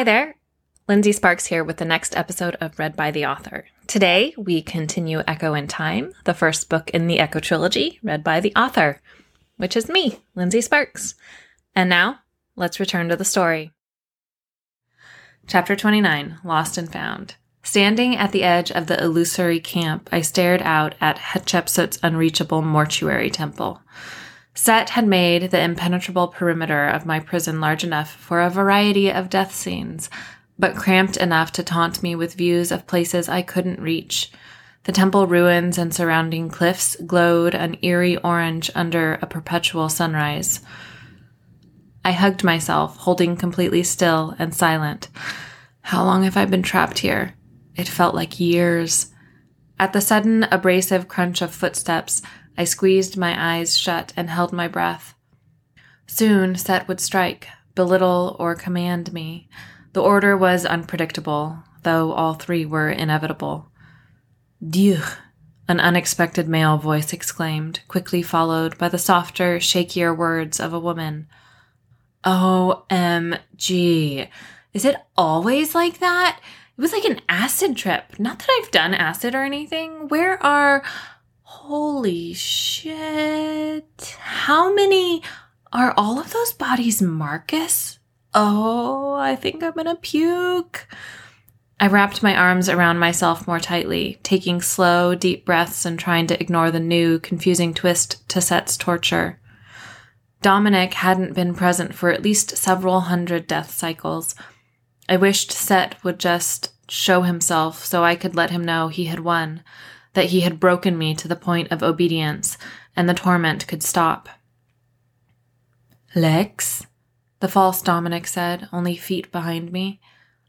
Hi there. Lindsey Sparks here with the next episode of Read by the Author. Today, we continue Echo in Time, the first book in the Echo trilogy, read by the author, which is me, Lindsey Sparks. And now, let's return to the story. Chapter 29 Lost and Found. Standing at the edge of the illusory camp, I stared out at Hatshepsut's unreachable mortuary temple. Set had made the impenetrable perimeter of my prison large enough for a variety of death scenes, but cramped enough to taunt me with views of places I couldn't reach. The temple ruins and surrounding cliffs glowed an eerie orange under a perpetual sunrise. I hugged myself, holding completely still and silent. How long have I been trapped here? It felt like years. At the sudden, abrasive crunch of footsteps, I squeezed my eyes shut and held my breath. Soon Set would strike, belittle, or command me. The order was unpredictable, though all three were inevitable. Dieu! An unexpected male voice exclaimed, quickly followed by the softer, shakier words of a woman. OMG. Is it always like that? It was like an acid trip. Not that I've done acid or anything. Where are Holy shit. How many are all of those bodies Marcus? Oh, I think I'm gonna puke. I wrapped my arms around myself more tightly, taking slow, deep breaths and trying to ignore the new, confusing twist to Set's torture. Dominic hadn't been present for at least several hundred death cycles. I wished Set would just show himself so I could let him know he had won that he had broken me to the point of obedience, and the torment could stop. Lex, the false Dominic said, only feet behind me.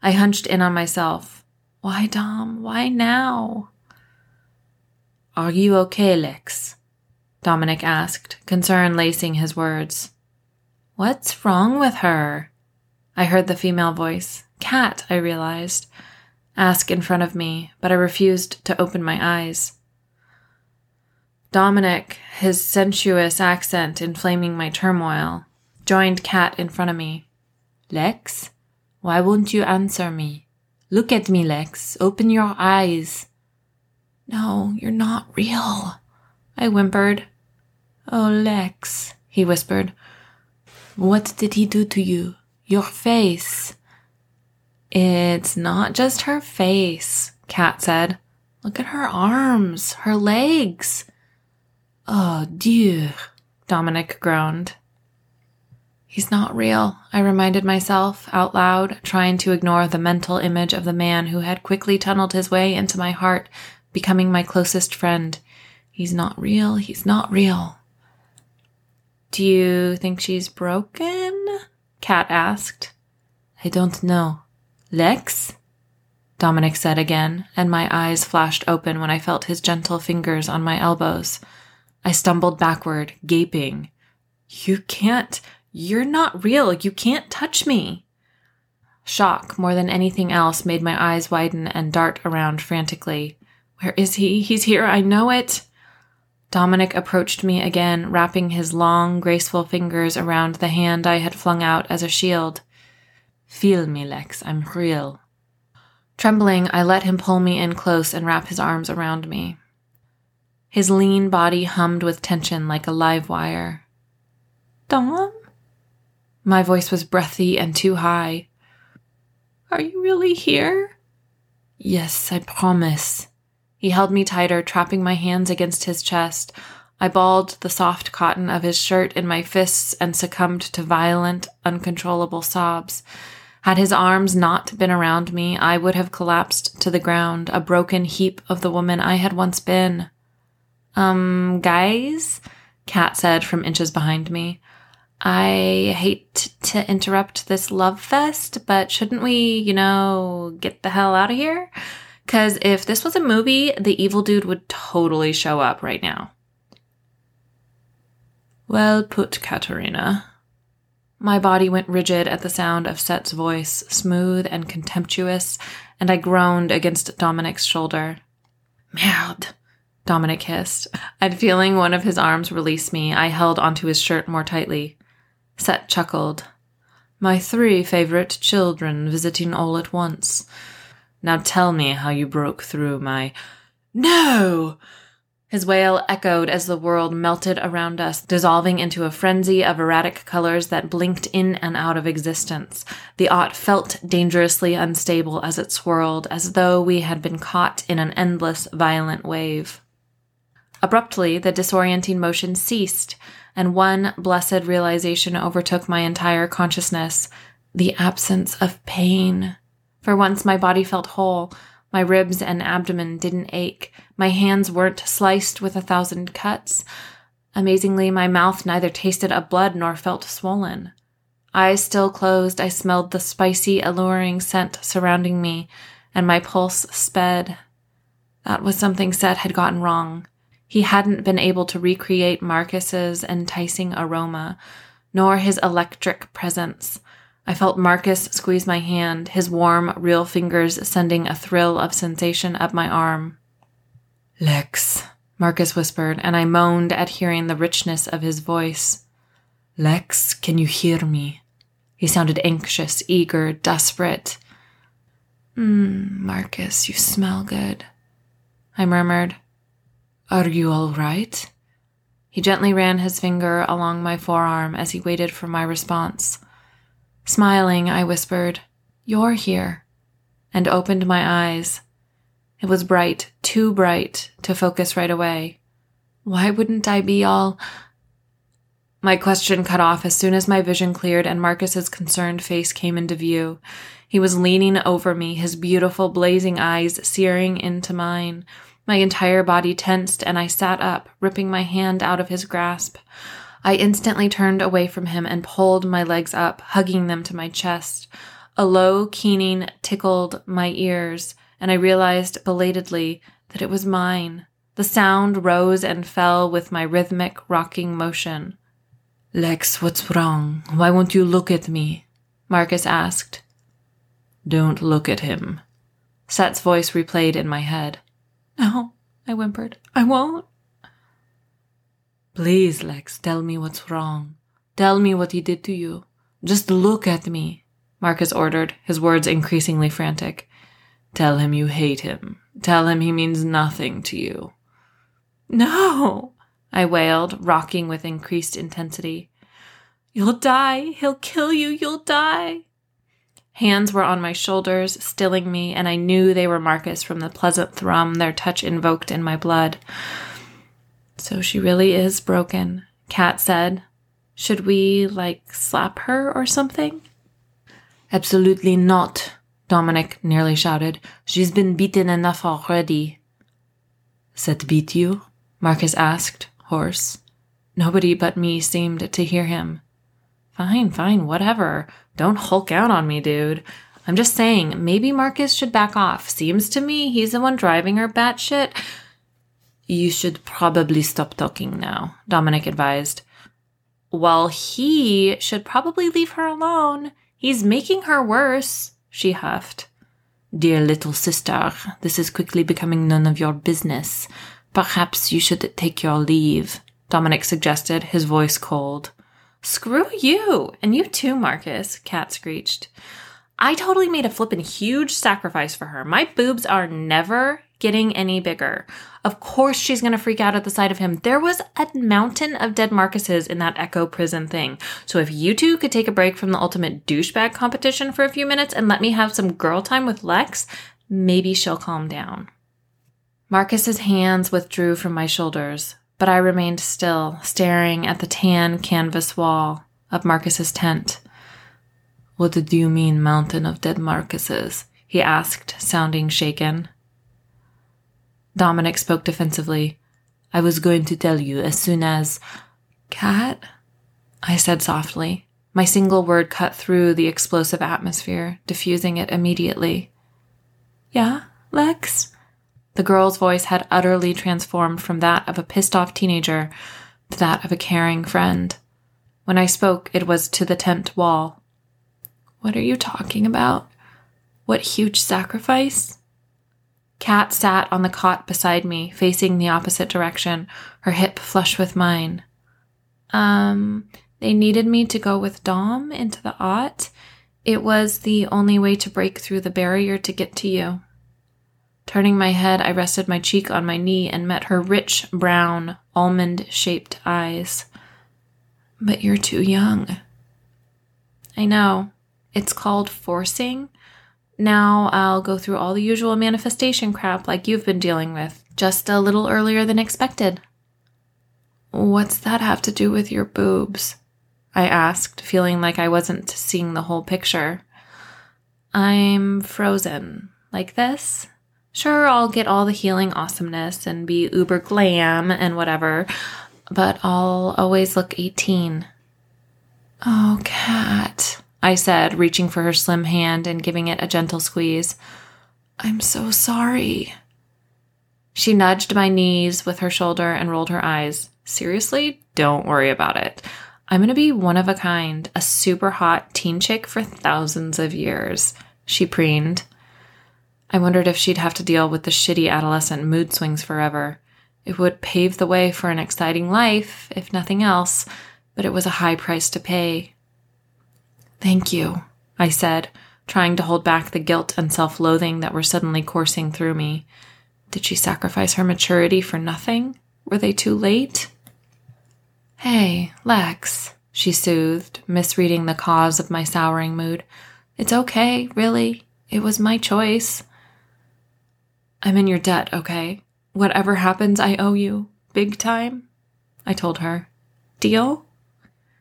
I hunched in on myself. Why, Dom? Why now? Are you okay, Lex? Dominic asked, concern lacing his words. What's wrong with her? I heard the female voice. Kat, I realized ask in front of me, but I refused to open my eyes. Dominic, his sensuous accent inflaming my turmoil, joined Kat in front of me. Lex, why won't you answer me? Look at me, Lex. Open your eyes. No, you're not real, I whimpered. Oh, Lex, he whispered. What did he do to you? Your face. It's not just her face, Kat said. Look at her arms, her legs. Oh, Dieu, Dominic groaned. He's not real, I reminded myself out loud, trying to ignore the mental image of the man who had quickly tunneled his way into my heart, becoming my closest friend. He's not real, he's not real. Do you think she's broken? Kat asked. I don't know, Lex? Dominic said again, and my eyes flashed open when I felt his gentle fingers on my elbows. I stumbled backward, gaping. You can't. You're not real. You can't touch me. Shock, more than anything else, made my eyes widen and dart around frantically. Where is he? He's here. I know it. Dominic approached me again, wrapping his long, graceful fingers around the hand I had flung out as a shield. Feel me, Lex, I'm real. Trembling, I let him pull me in close and wrap his arms around me. His lean body hummed with tension like a live wire. Dom? My voice was breathy and too high. Are you really here? Yes, I promise. He held me tighter, trapping my hands against his chest. I balled the soft cotton of his shirt in my fists and succumbed to violent, uncontrollable sobs. Had his arms not been around me, I would have collapsed to the ground, a broken heap of the woman I had once been. Um, guys? Kat said from inches behind me. I hate to interrupt this love fest, but shouldn't we, you know, get the hell out of here? Because if this was a movie, the evil dude would totally show up right now. Well put, Katerina, my body went rigid at the sound of Set's voice, smooth and contemptuous, and I groaned against Dominic's shoulder. Merde, Dominic hissed. At feeling one of his arms release me, I held onto his shirt more tightly. Set chuckled. My three favorite children visiting all at once. Now tell me how you broke through my. No! His wail echoed as the world melted around us, dissolving into a frenzy of erratic colors that blinked in and out of existence. The Ott felt dangerously unstable as it swirled, as though we had been caught in an endless, violent wave. Abruptly, the disorienting motion ceased, and one blessed realization overtook my entire consciousness the absence of pain. For once, my body felt whole. My ribs and abdomen didn't ache. My hands weren't sliced with a thousand cuts. Amazingly, my mouth neither tasted of blood nor felt swollen. Eyes still closed, I smelled the spicy, alluring scent surrounding me, and my pulse sped. That was something Set had gotten wrong. He hadn't been able to recreate Marcus's enticing aroma, nor his electric presence. I felt Marcus squeeze my hand, his warm, real fingers sending a thrill of sensation up my arm. Lex, Marcus whispered, and I moaned at hearing the richness of his voice. Lex, can you hear me? He sounded anxious, eager, desperate. Mmm, Marcus, you smell good. I murmured. Are you all right? He gently ran his finger along my forearm as he waited for my response. Smiling, I whispered, You're here, and opened my eyes. It was bright, too bright to focus right away. Why wouldn't I be all. My question cut off as soon as my vision cleared and Marcus's concerned face came into view. He was leaning over me, his beautiful blazing eyes searing into mine. My entire body tensed and I sat up, ripping my hand out of his grasp. I instantly turned away from him and pulled my legs up, hugging them to my chest. A low keening tickled my ears and I realized belatedly that it was mine. The sound rose and fell with my rhythmic rocking motion. Lex, what's wrong? Why won't you look at me? Marcus asked. Don't look at him. Set's voice replayed in my head. No, I whimpered. I won't. Please, Lex, tell me what's wrong. Tell me what he did to you. Just look at me, Marcus ordered, his words increasingly frantic. Tell him you hate him. Tell him he means nothing to you. No, I wailed, rocking with increased intensity. You'll die. He'll kill you. You'll die. Hands were on my shoulders, stilling me, and I knew they were Marcus from the pleasant thrum their touch invoked in my blood. So she really is broken, Kat said. Should we, like, slap her or something? Absolutely not, Dominic nearly shouted. She's been beaten enough already. Set beat you? Marcus asked, hoarse. Nobody but me seemed to hear him. Fine, fine, whatever. Don't hulk out on me, dude. I'm just saying, maybe Marcus should back off. Seems to me he's the one driving her batshit. You should probably stop talking now, Dominic advised. Well, he should probably leave her alone. He's making her worse she huffed. Dear little sister, this is quickly becoming none of your business. Perhaps you should take your leave, Dominic suggested, his voice cold. Screw you! And you too, Marcus, Kat screeched. I totally made a flippin' huge sacrifice for her. My boobs are never getting any bigger. Of course, she's going to freak out at the sight of him. There was a mountain of dead Marcuses in that Echo prison thing. So if you two could take a break from the ultimate douchebag competition for a few minutes and let me have some girl time with Lex, maybe she'll calm down. Marcus's hands withdrew from my shoulders, but I remained still, staring at the tan canvas wall of Marcus's tent. What do you mean, mountain of dead Marcuses? he asked, sounding shaken. Dominic spoke defensively. I was going to tell you as soon as. Kat? I said softly. My single word cut through the explosive atmosphere, diffusing it immediately. Yeah, Lex? The girl's voice had utterly transformed from that of a pissed off teenager to that of a caring friend. When I spoke, it was to the tent wall. What are you talking about? What huge sacrifice? Kat sat on the cot beside me, facing the opposite direction, her hip flush with mine. Um, They needed me to go with Dom into the Ott. It was the only way to break through the barrier to get to you. Turning my head, I rested my cheek on my knee and met her rich brown, almond shaped eyes. But you're too young. I know. It's called forcing. Now I'll go through all the usual manifestation crap like you've been dealing with, just a little earlier than expected. What's that have to do with your boobs? I asked, feeling like I wasn't seeing the whole picture. I'm frozen. Like this? Sure, I'll get all the healing awesomeness and be uber glam and whatever, but I'll always look 18. Oh, Kat, I said, reaching for her slim hand and giving it a gentle squeeze. I'm so sorry. She nudged my knees with her shoulder and rolled her eyes. Seriously? Don't worry about it. I'm going to be one of a kind, a super hot teen chick for thousands of years, she preened. I wondered if she'd have to deal with the shitty adolescent mood swings forever. It would pave the way for an exciting life, if nothing else, but it was a high price to pay. Thank you, I said, trying to hold back the guilt and self loathing that were suddenly coursing through me. Did she sacrifice her maturity for nothing? Were they too late? Hey, Lex, she soothed, misreading the cause of my souring mood. It's okay, really. It was my choice. I'm in your debt, okay? Whatever happens, I owe you. Big time? I told her. Deal?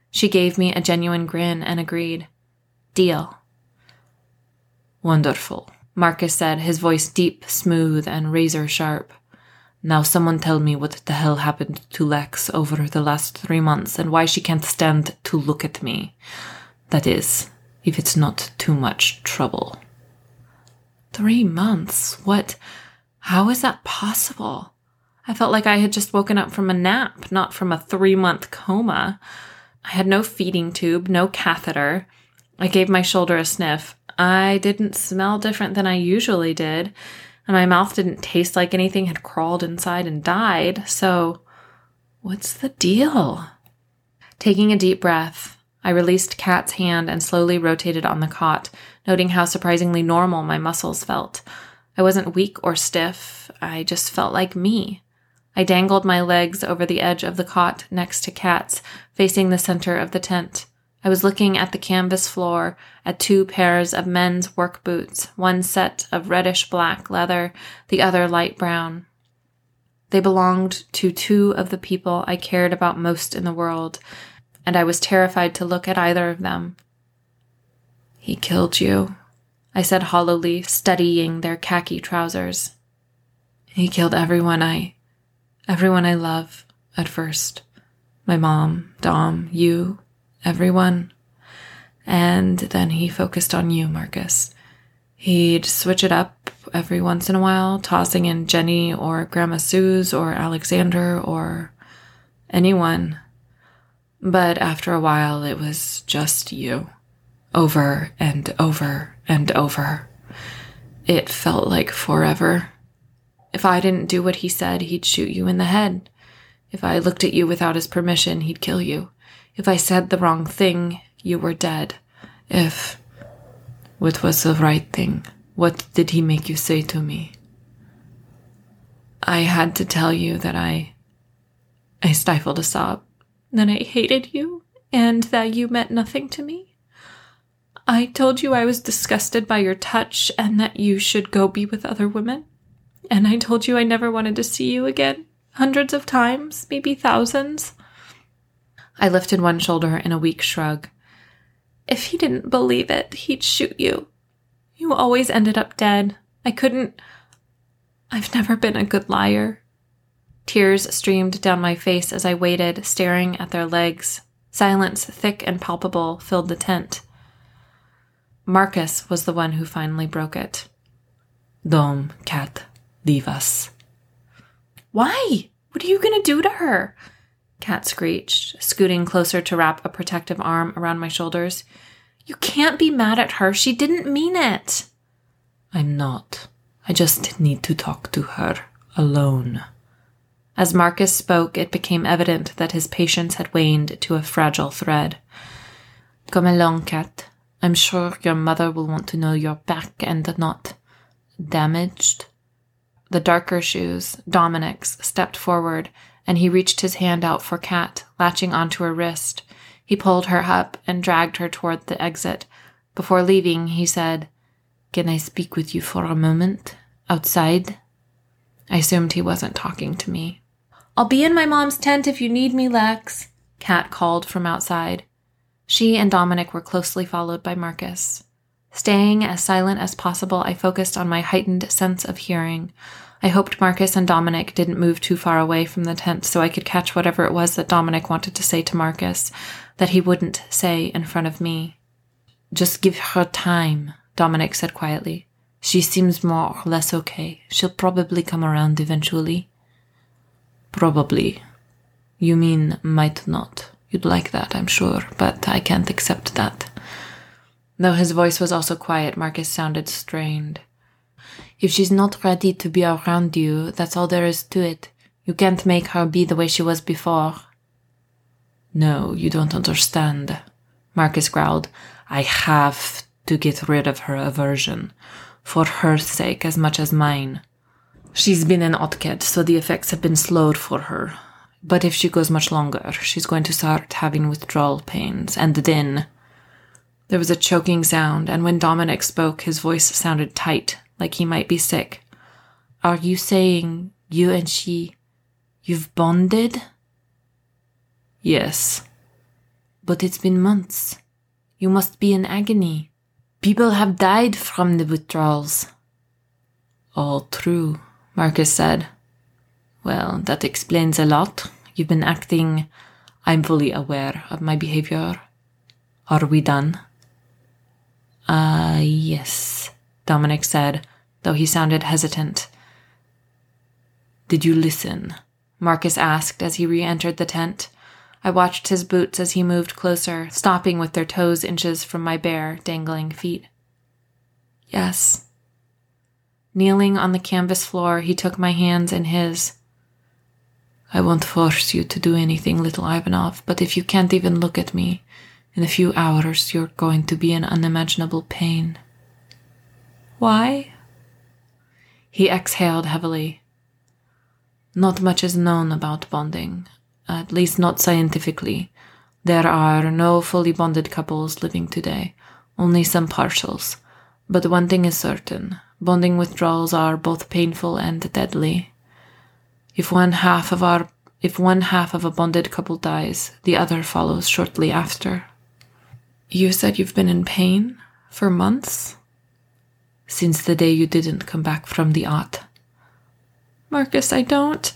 She gave me a genuine grin and agreed. Deal. Wonderful, Marcus said, his voice deep, smooth, and razor sharp. Now someone tell me what the hell happened to Lex over the last three months and why she can't stand to look at me. That is, if it's not too much trouble. Three months? What? How is that possible? I felt like I had just woken up from a nap, not from a three month coma. I had no feeding tube, no catheter. I gave my shoulder a sniff. I didn't smell different than I usually did and my mouth didn't taste like anything had crawled inside and died. So, what's the deal? Taking a deep breath, I released Kat's hand and slowly rotated on the cot, noting how surprisingly normal my muscles felt. I wasn't weak or stiff, I just felt like me. I dangled my legs over the edge of the cot next to Kat's, facing the center of the tent. I was looking at the canvas floor, at two pairs of men's work boots, one set of reddish black leather, the other light brown. They belonged to two of the people I cared about most in the world, and I was terrified to look at either of them. He killed you, I said hollowly, studying their khaki trousers. He killed everyone I, everyone I love at first. My mom, Dom, you, everyone. And then he focused on you, Marcus. He'd switch it up every once in a while, tossing in Jenny or Grandma Sue's or Alexander or anyone. But after a while, it was just you. Over and over and over. It felt like forever. If I didn't do what he said, he'd shoot you in the head. If I looked at you without his permission, he'd kill you. If I said the wrong thing, you were dead. If. What was the right thing? What did he make you say to me? I had to tell you that I. I stifled a sob. That I hated you, and that you meant nothing to me. I told you I was disgusted by your touch and that you should go be with other women. And I told you I never wanted to see you again. Hundreds of times, maybe thousands. I lifted one shoulder in a weak shrug. If he didn't believe it, he'd shoot you. You always ended up dead. I couldn't. I've never been a good liar. Tears streamed down my face as I waited, staring at their legs. Silence, thick and palpable, filled the tent. Marcus was the one who finally broke it. Dom, Kat, leave us. Why? What are you going to do to her? Kat screeched, scooting closer to wrap a protective arm around my shoulders. You can't be mad at her. She didn't mean it. I'm not. I just need to talk to her alone. As Marcus spoke, it became evident that his patience had waned to a fragile thread. Come along, Kat. I'm sure your mother will want to know you're back and not damaged. The darker shoes, Dominic's, stepped forward, and he reached his hand out for Kat, latching onto her wrist. He pulled her up and dragged her toward the exit. Before leaving, he said, Can I speak with you for a moment? Outside? I assumed he wasn't talking to me. I'll be in my mom's tent if you need me, Lex, Kat called from outside. She and Dominic were closely followed by Marcus. Staying as silent as possible, I focused on my heightened sense of hearing. I hoped Marcus and Dominic didn't move too far away from the tent so I could catch whatever it was that Dominic wanted to say to Marcus that he wouldn't say in front of me. Just give her time, Dominic said quietly. She seems more or less okay. She'll probably come around eventually. Probably. You mean might not. You'd like that, I'm sure, but I can't accept that. Though his voice was also quiet, Marcus sounded strained. If she's not ready to be around you, that's all there is to it. You can't make her be the way she was before. No, you don't understand. Marcus growled. I have to get rid of her aversion for her sake as much as mine. She's been an Otket, so the effects have been slowed for her. But if she goes much longer, she's going to start having withdrawal pains, and then. There was a choking sound, and when Dominic spoke, his voice sounded tight, like he might be sick. Are you saying you and she. you've bonded? Yes. But it's been months. You must be in agony. People have died from the withdrawals. All true, Marcus said. Well, that explains a lot. You've been acting. I'm fully aware of my behavior. Are we done? Ah, uh, yes, Dominic said, though he sounded hesitant. Did you listen? Marcus asked as he re entered the tent. I watched his boots as he moved closer, stopping with their toes inches from my bare, dangling feet. Yes. Kneeling on the canvas floor, he took my hands in his. I won't force you to do anything, little Ivanov, but if you can't even look at me, in a few hours you're going to be in unimaginable pain. Why? He exhaled heavily. Not much is known about bonding at least not scientifically. There are no fully bonded couples living today, only some partials. But one thing is certain bonding withdrawals are both painful and deadly. If one half of our if one half of a bonded couple dies, the other follows shortly after. You said you've been in pain for months? Since the day you didn't come back from the Ott. Marcus, I don't.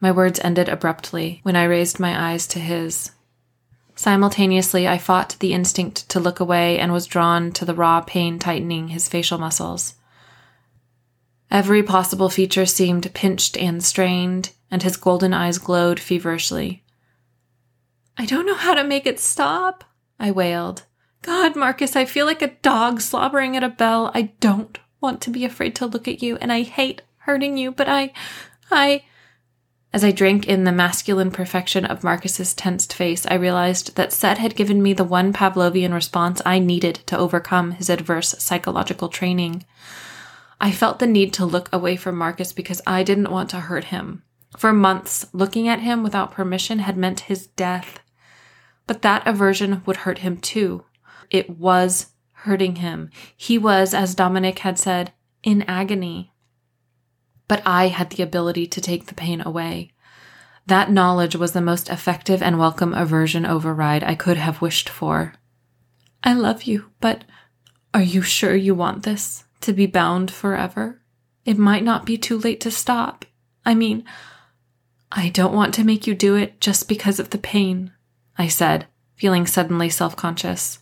My words ended abruptly when I raised my eyes to his. Simultaneously, I fought the instinct to look away and was drawn to the raw pain tightening his facial muscles. Every possible feature seemed pinched and strained, and his golden eyes glowed feverishly. I don't know how to make it stop, I wailed. God, Marcus, I feel like a dog slobbering at a bell. I don't want to be afraid to look at you, and I hate hurting you, but I. I. As I drank in the masculine perfection of Marcus's tensed face, I realized that Set had given me the one Pavlovian response I needed to overcome his adverse psychological training. I felt the need to look away from Marcus because I didn't want to hurt him. For months, looking at him without permission had meant his death. But that aversion would hurt him too. It was hurting him. He was, as Dominic had said, in agony but I had the ability to take the pain away. That knowledge was the most effective and welcome aversion override I could have wished for. I love you, but are you sure you want this to be bound forever? It might not be too late to stop. I mean, I don't want to make you do it just because of the pain, I said, feeling suddenly self conscious.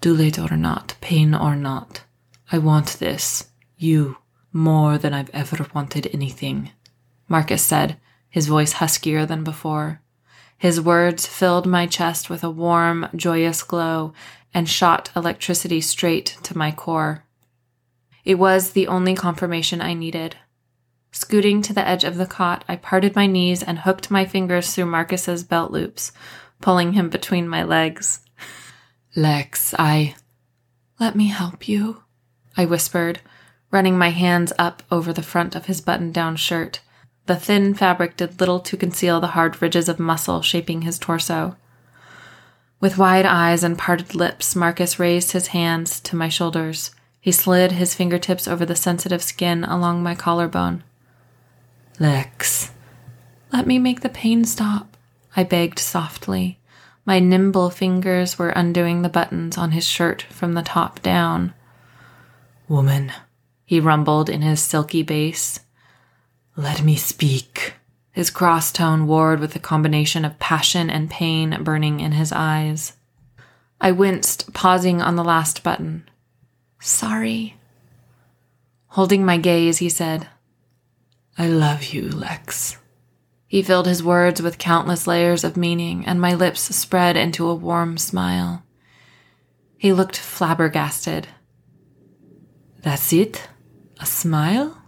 Too late or not, pain or not, I want this. You more than I've ever wanted anything, Marcus said, his voice huskier than before. His words filled my chest with a warm, joyous glow and shot electricity straight to my core. It was the only confirmation I needed. Scooting to the edge of the cot, I parted my knees and hooked my fingers through Marcus's belt loops, pulling him between my legs. Lex, I. Let me help you, I whispered, running my hands up over the front of his button down shirt. The thin fabric did little to conceal the hard ridges of muscle shaping his torso. With wide eyes and parted lips, Marcus raised his hands to my shoulders. He slid his fingertips over the sensitive skin along my collarbone. Lex, let me make the pain stop, I begged softly. My nimble fingers were undoing the buttons on his shirt from the top down. Woman, he rumbled in his silky bass. Let me speak. His cross tone warred with a combination of passion and pain burning in his eyes. I winced, pausing on the last button. Sorry. Holding my gaze, he said, I love you, Lex. He filled his words with countless layers of meaning, and my lips spread into a warm smile. He looked flabbergasted. That's it? A smile?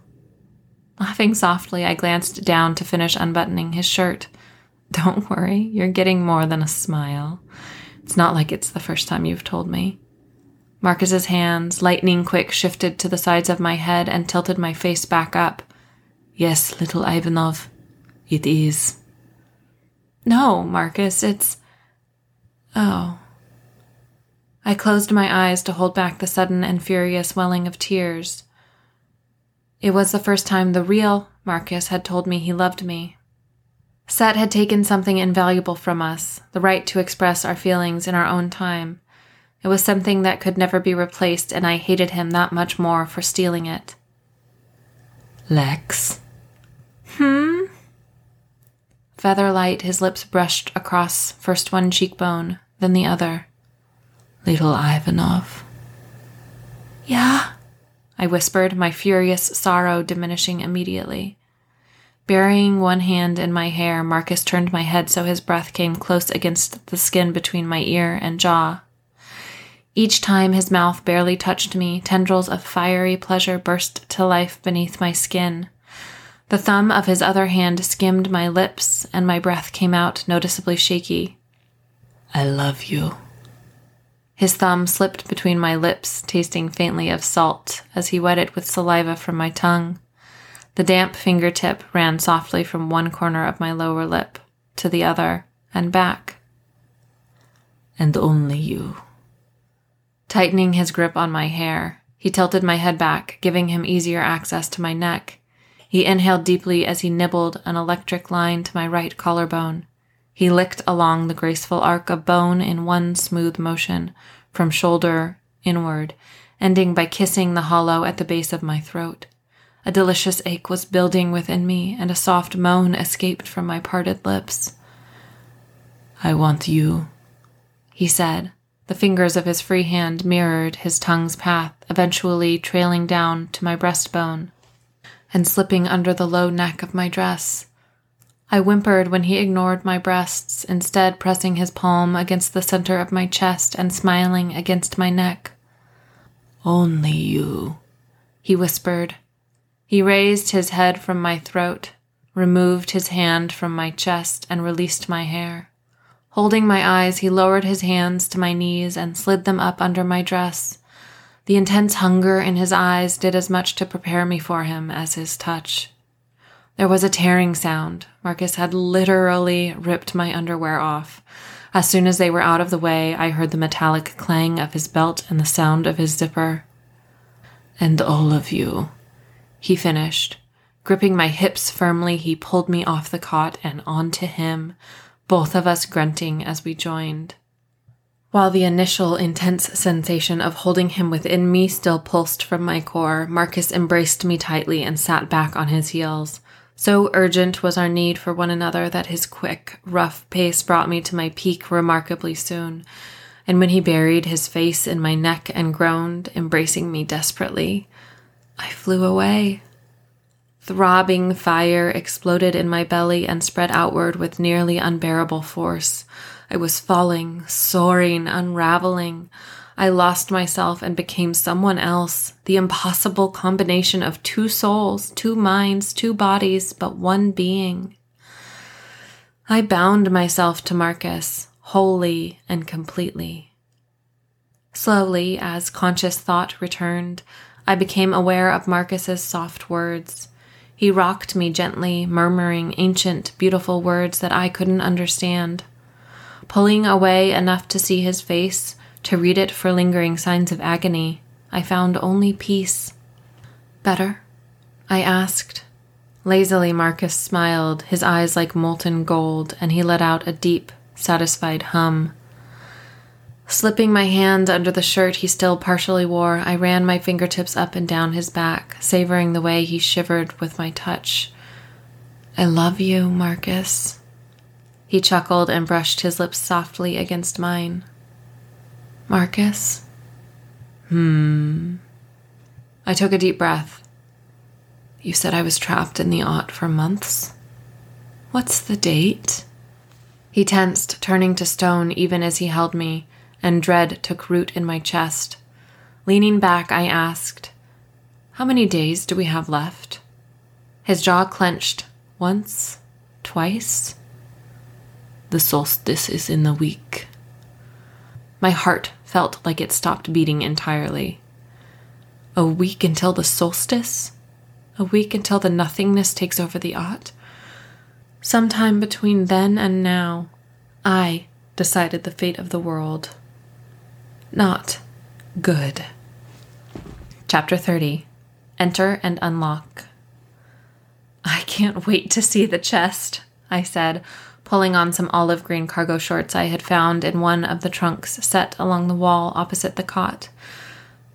Laughing softly, I glanced down to finish unbuttoning his shirt. Don't worry, you're getting more than a smile. It's not like it's the first time you've told me. Marcus's hands, lightning quick, shifted to the sides of my head and tilted my face back up. Yes, little Ivanov, it is. No, Marcus, it's. Oh. I closed my eyes to hold back the sudden and furious welling of tears. It was the first time the real Marcus had told me he loved me. Set had taken something invaluable from us, the right to express our feelings in our own time. It was something that could never be replaced, and I hated him that much more for stealing it. Lex. Hmm? Featherlight, his lips brushed across first one cheekbone, then the other. Little Ivanov. Yeah? I whispered, my furious sorrow diminishing immediately. Burying one hand in my hair, Marcus turned my head so his breath came close against the skin between my ear and jaw. Each time his mouth barely touched me, tendrils of fiery pleasure burst to life beneath my skin. The thumb of his other hand skimmed my lips, and my breath came out noticeably shaky. I love you. His thumb slipped between my lips, tasting faintly of salt, as he wet it with saliva from my tongue. The damp fingertip ran softly from one corner of my lower lip to the other and back. And only you. Tightening his grip on my hair, he tilted my head back, giving him easier access to my neck. He inhaled deeply as he nibbled an electric line to my right collarbone. He licked along the graceful arc of bone in one smooth motion, from shoulder inward, ending by kissing the hollow at the base of my throat. A delicious ache was building within me, and a soft moan escaped from my parted lips. I want you, he said, the fingers of his free hand mirrored his tongue's path, eventually trailing down to my breastbone and slipping under the low neck of my dress. I whimpered when he ignored my breasts, instead pressing his palm against the center of my chest and smiling against my neck. Only you, he whispered. He raised his head from my throat, removed his hand from my chest, and released my hair. Holding my eyes, he lowered his hands to my knees and slid them up under my dress. The intense hunger in his eyes did as much to prepare me for him as his touch. There was a tearing sound. Marcus had literally ripped my underwear off. As soon as they were out of the way, I heard the metallic clang of his belt and the sound of his zipper. And all of you, he finished. Gripping my hips firmly, he pulled me off the cot and onto him, both of us grunting as we joined. While the initial intense sensation of holding him within me still pulsed from my core, Marcus embraced me tightly and sat back on his heels. So urgent was our need for one another that his quick, rough pace brought me to my peak remarkably soon. And when he buried his face in my neck and groaned, embracing me desperately, I flew away. Throbbing fire exploded in my belly and spread outward with nearly unbearable force. I was falling, soaring, unraveling. I lost myself and became someone else, the impossible combination of two souls, two minds, two bodies, but one being. I bound myself to Marcus, wholly and completely. Slowly, as conscious thought returned, I became aware of Marcus's soft words. He rocked me gently, murmuring ancient, beautiful words that I couldn't understand. Pulling away enough to see his face, to read it for lingering signs of agony, I found only peace. Better? I asked. Lazily, Marcus smiled, his eyes like molten gold, and he let out a deep, satisfied hum. Slipping my hand under the shirt he still partially wore, I ran my fingertips up and down his back, savoring the way he shivered with my touch. I love you, Marcus. He chuckled and brushed his lips softly against mine. Marcus? Hmm. I took a deep breath. You said I was trapped in the Ott for months? What's the date? He tensed, turning to stone even as he held me and dread took root in my chest. Leaning back, I asked, How many days do we have left? His jaw clenched once, twice. The solstice is in the week. My heart felt like it stopped beating entirely. A week until the solstice? A week until the nothingness takes over the Ott? Sometime between then and now, I decided the fate of the world not good. Chapter 30 Enter and Unlock. I can't wait to see the chest, I said, pulling on some olive green cargo shorts I had found in one of the trunks set along the wall opposite the cot.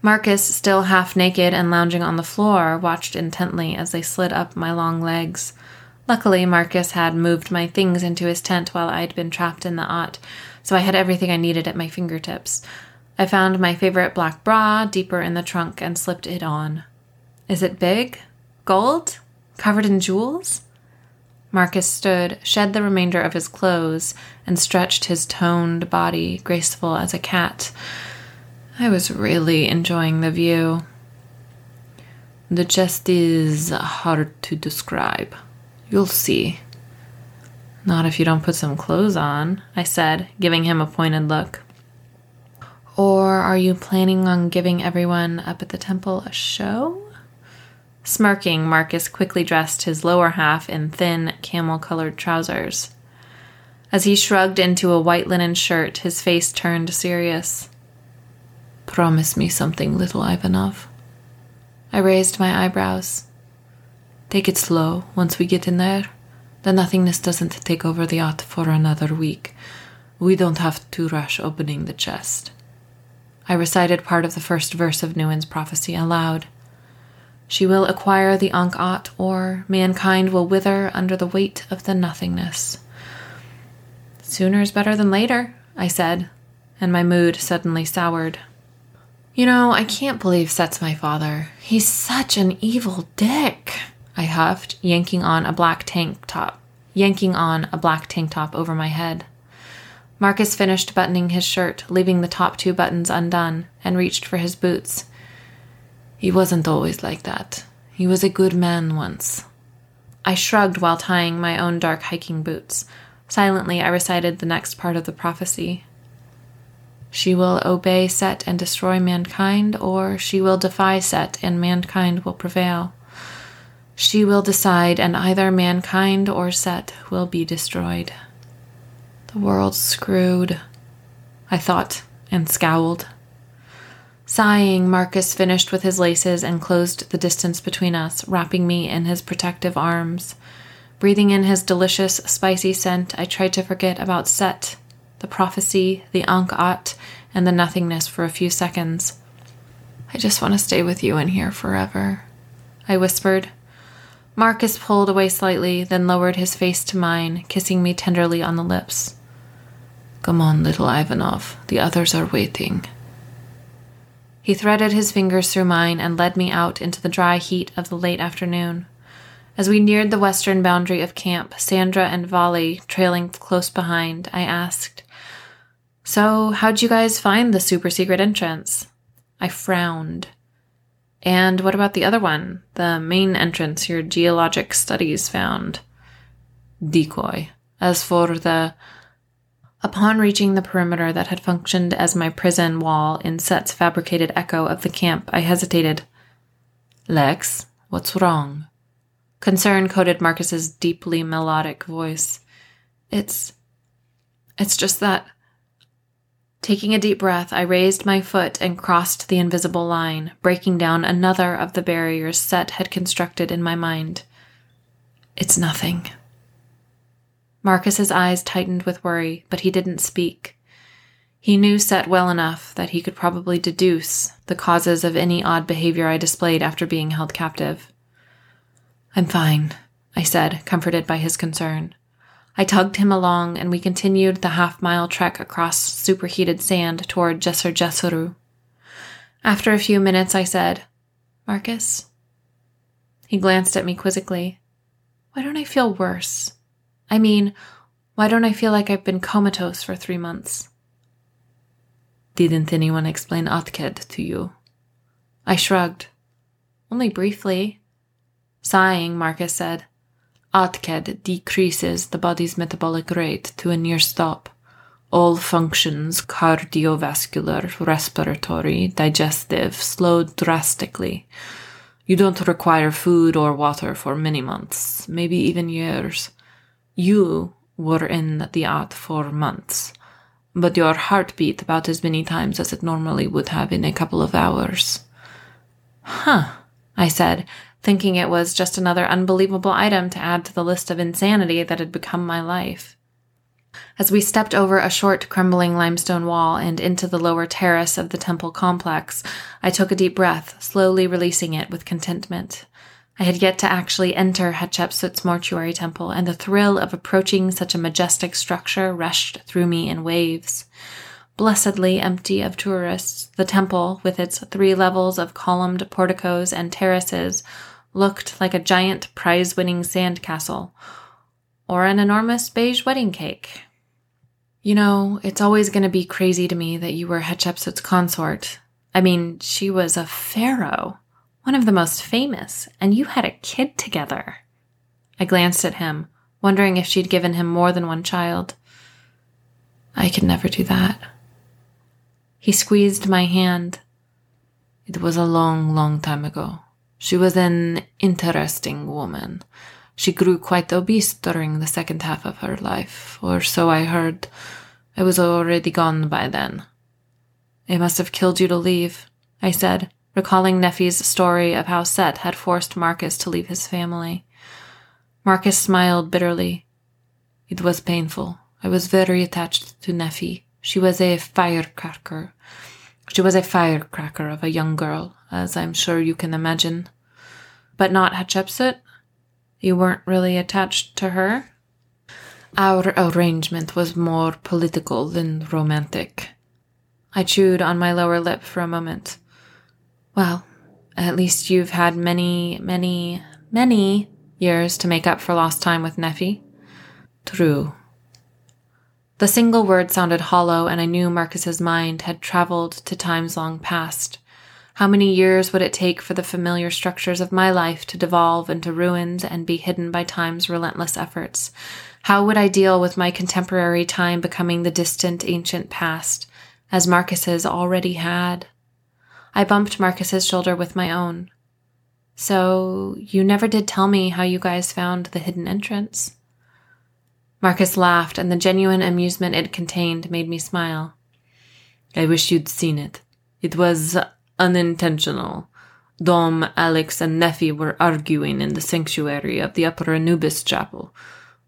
Marcus, still half naked and lounging on the floor, watched intently as they slid up my long legs. Luckily, Marcus had moved my things into his tent while I'd been trapped in the Ott, so I had everything I needed at my fingertips. I found my favorite black bra deeper in the trunk and slipped it on. Is it big? Gold? Covered in jewels? Marcus stood, shed the remainder of his clothes, and stretched his toned body, graceful as a cat. I was really enjoying the view. The chest is hard to describe. You'll see. Not if you don't put some clothes on, I said, giving him a pointed look. Or are you planning on giving everyone up at the temple a show? Smirking, Marcus quickly dressed his lower half in thin, camel colored trousers. As he shrugged into a white linen shirt, his face turned serious. Promise me something, little Ivanov. I raised my eyebrows. Take it slow once we get in there. The nothingness doesn't take over the Ott for another week. We don't have to rush opening the chest. I recited part of the first verse of Nuin's prophecy aloud. She will acquire the Ankh-Ot, or mankind will wither under the weight of the nothingness. Sooner is better than later, I said, and my mood suddenly soured. You know, I can't believe Set's my father. He's such an evil dick, I huffed, yanking on a black tank top, yanking on a black tank top over my head. Marcus finished buttoning his shirt, leaving the top two buttons undone, and reached for his boots. He wasn't always like that. He was a good man once. I shrugged while tying my own dark hiking boots. Silently, I recited the next part of the prophecy. She will obey Set and destroy mankind, or she will defy Set and mankind will prevail. She will decide, and either mankind or Set will be destroyed. The world's screwed, I thought, and scowled. Sighing, Marcus finished with his laces and closed the distance between us, wrapping me in his protective arms. Breathing in his delicious, spicy scent, I tried to forget about Set, the prophecy, the Ankh-Ot, and the nothingness for a few seconds. I just want to stay with you in here forever, I whispered. Marcus pulled away slightly, then lowered his face to mine, kissing me tenderly on the lips. Come on, little Ivanov. The others are waiting. He threaded his fingers through mine and led me out into the dry heat of the late afternoon. As we neared the western boundary of camp, Sandra and Volley trailing close behind, I asked, So, how'd you guys find the super secret entrance? I frowned. And what about the other one? The main entrance your geologic studies found? Decoy. As for the. Upon reaching the perimeter that had functioned as my prison wall in Set's fabricated echo of the camp, I hesitated. Lex, what's wrong? Concern coated Marcus's deeply melodic voice. It's. It's just that. Taking a deep breath, I raised my foot and crossed the invisible line, breaking down another of the barriers Set had constructed in my mind. It's nothing. Marcus's eyes tightened with worry, but he didn't speak. He knew Set well enough that he could probably deduce the causes of any odd behavior I displayed after being held captive. I'm fine, I said, comforted by his concern. I tugged him along, and we continued the half mile trek across superheated sand toward Djeser Djeseru. After a few minutes, I said, Marcus? He glanced at me quizzically. Why don't I feel worse? I mean, why don't I feel like I've been comatose for three months? Didn't anyone explain Atked to you? I shrugged. Only briefly. Sighing, Marcus said, Atked decreases the body's metabolic rate to a near stop. All functions, cardiovascular, respiratory, digestive, slowed drastically. You don't require food or water for many months, maybe even years. You were in the At for months, but your heart beat about as many times as it normally would have in a couple of hours. Huh, I said, thinking it was just another unbelievable item to add to the list of insanity that had become my life. As we stepped over a short, crumbling limestone wall and into the lower terrace of the temple complex, I took a deep breath, slowly releasing it with contentment. I had yet to actually enter Hatshepsut's mortuary temple, and the thrill of approaching such a majestic structure rushed through me in waves. Blessedly empty of tourists, the temple, with its three levels of columned porticos and terraces, looked like a giant prize winning sandcastle or an enormous beige wedding cake. You know, it's always going to be crazy to me that you were Hatshepsut's consort. I mean, she was a pharaoh, one of the most famous, and you had a kid together. I glanced at him, wondering if she'd given him more than one child. I could never do that. He squeezed my hand. It was a long, long time ago. She was an interesting woman. She grew quite obese during the second half of her life, or so I heard. I was already gone by then. It must have killed you to leave, I said, recalling Nephi's story of how Set had forced Marcus to leave his family. Marcus smiled bitterly. It was painful. I was very attached to Nephi. She was a firecracker. She was a firecracker of a young girl, as I'm sure you can imagine. But not Hatshepsut? You weren't really attached to her? Our arrangement was more political than romantic. I chewed on my lower lip for a moment. Well, at least you've had many, many, many years to make up for lost time with Nephi. True. The single word sounded hollow, and I knew Marcus's mind had traveled to times long past. How many years would it take for the familiar structures of my life to devolve into ruins and be hidden by time's relentless efforts? How would I deal with my contemporary time becoming the distant ancient past, as Marcus's already had? I bumped Marcus's shoulder with my own. So, you never did tell me how you guys found the hidden entrance. Marcus laughed, and the genuine amusement it contained made me smile. I wish you'd seen it. It was unintentional. Dom, Alex, and Nephi were arguing in the sanctuary of the Upper Anubis chapel.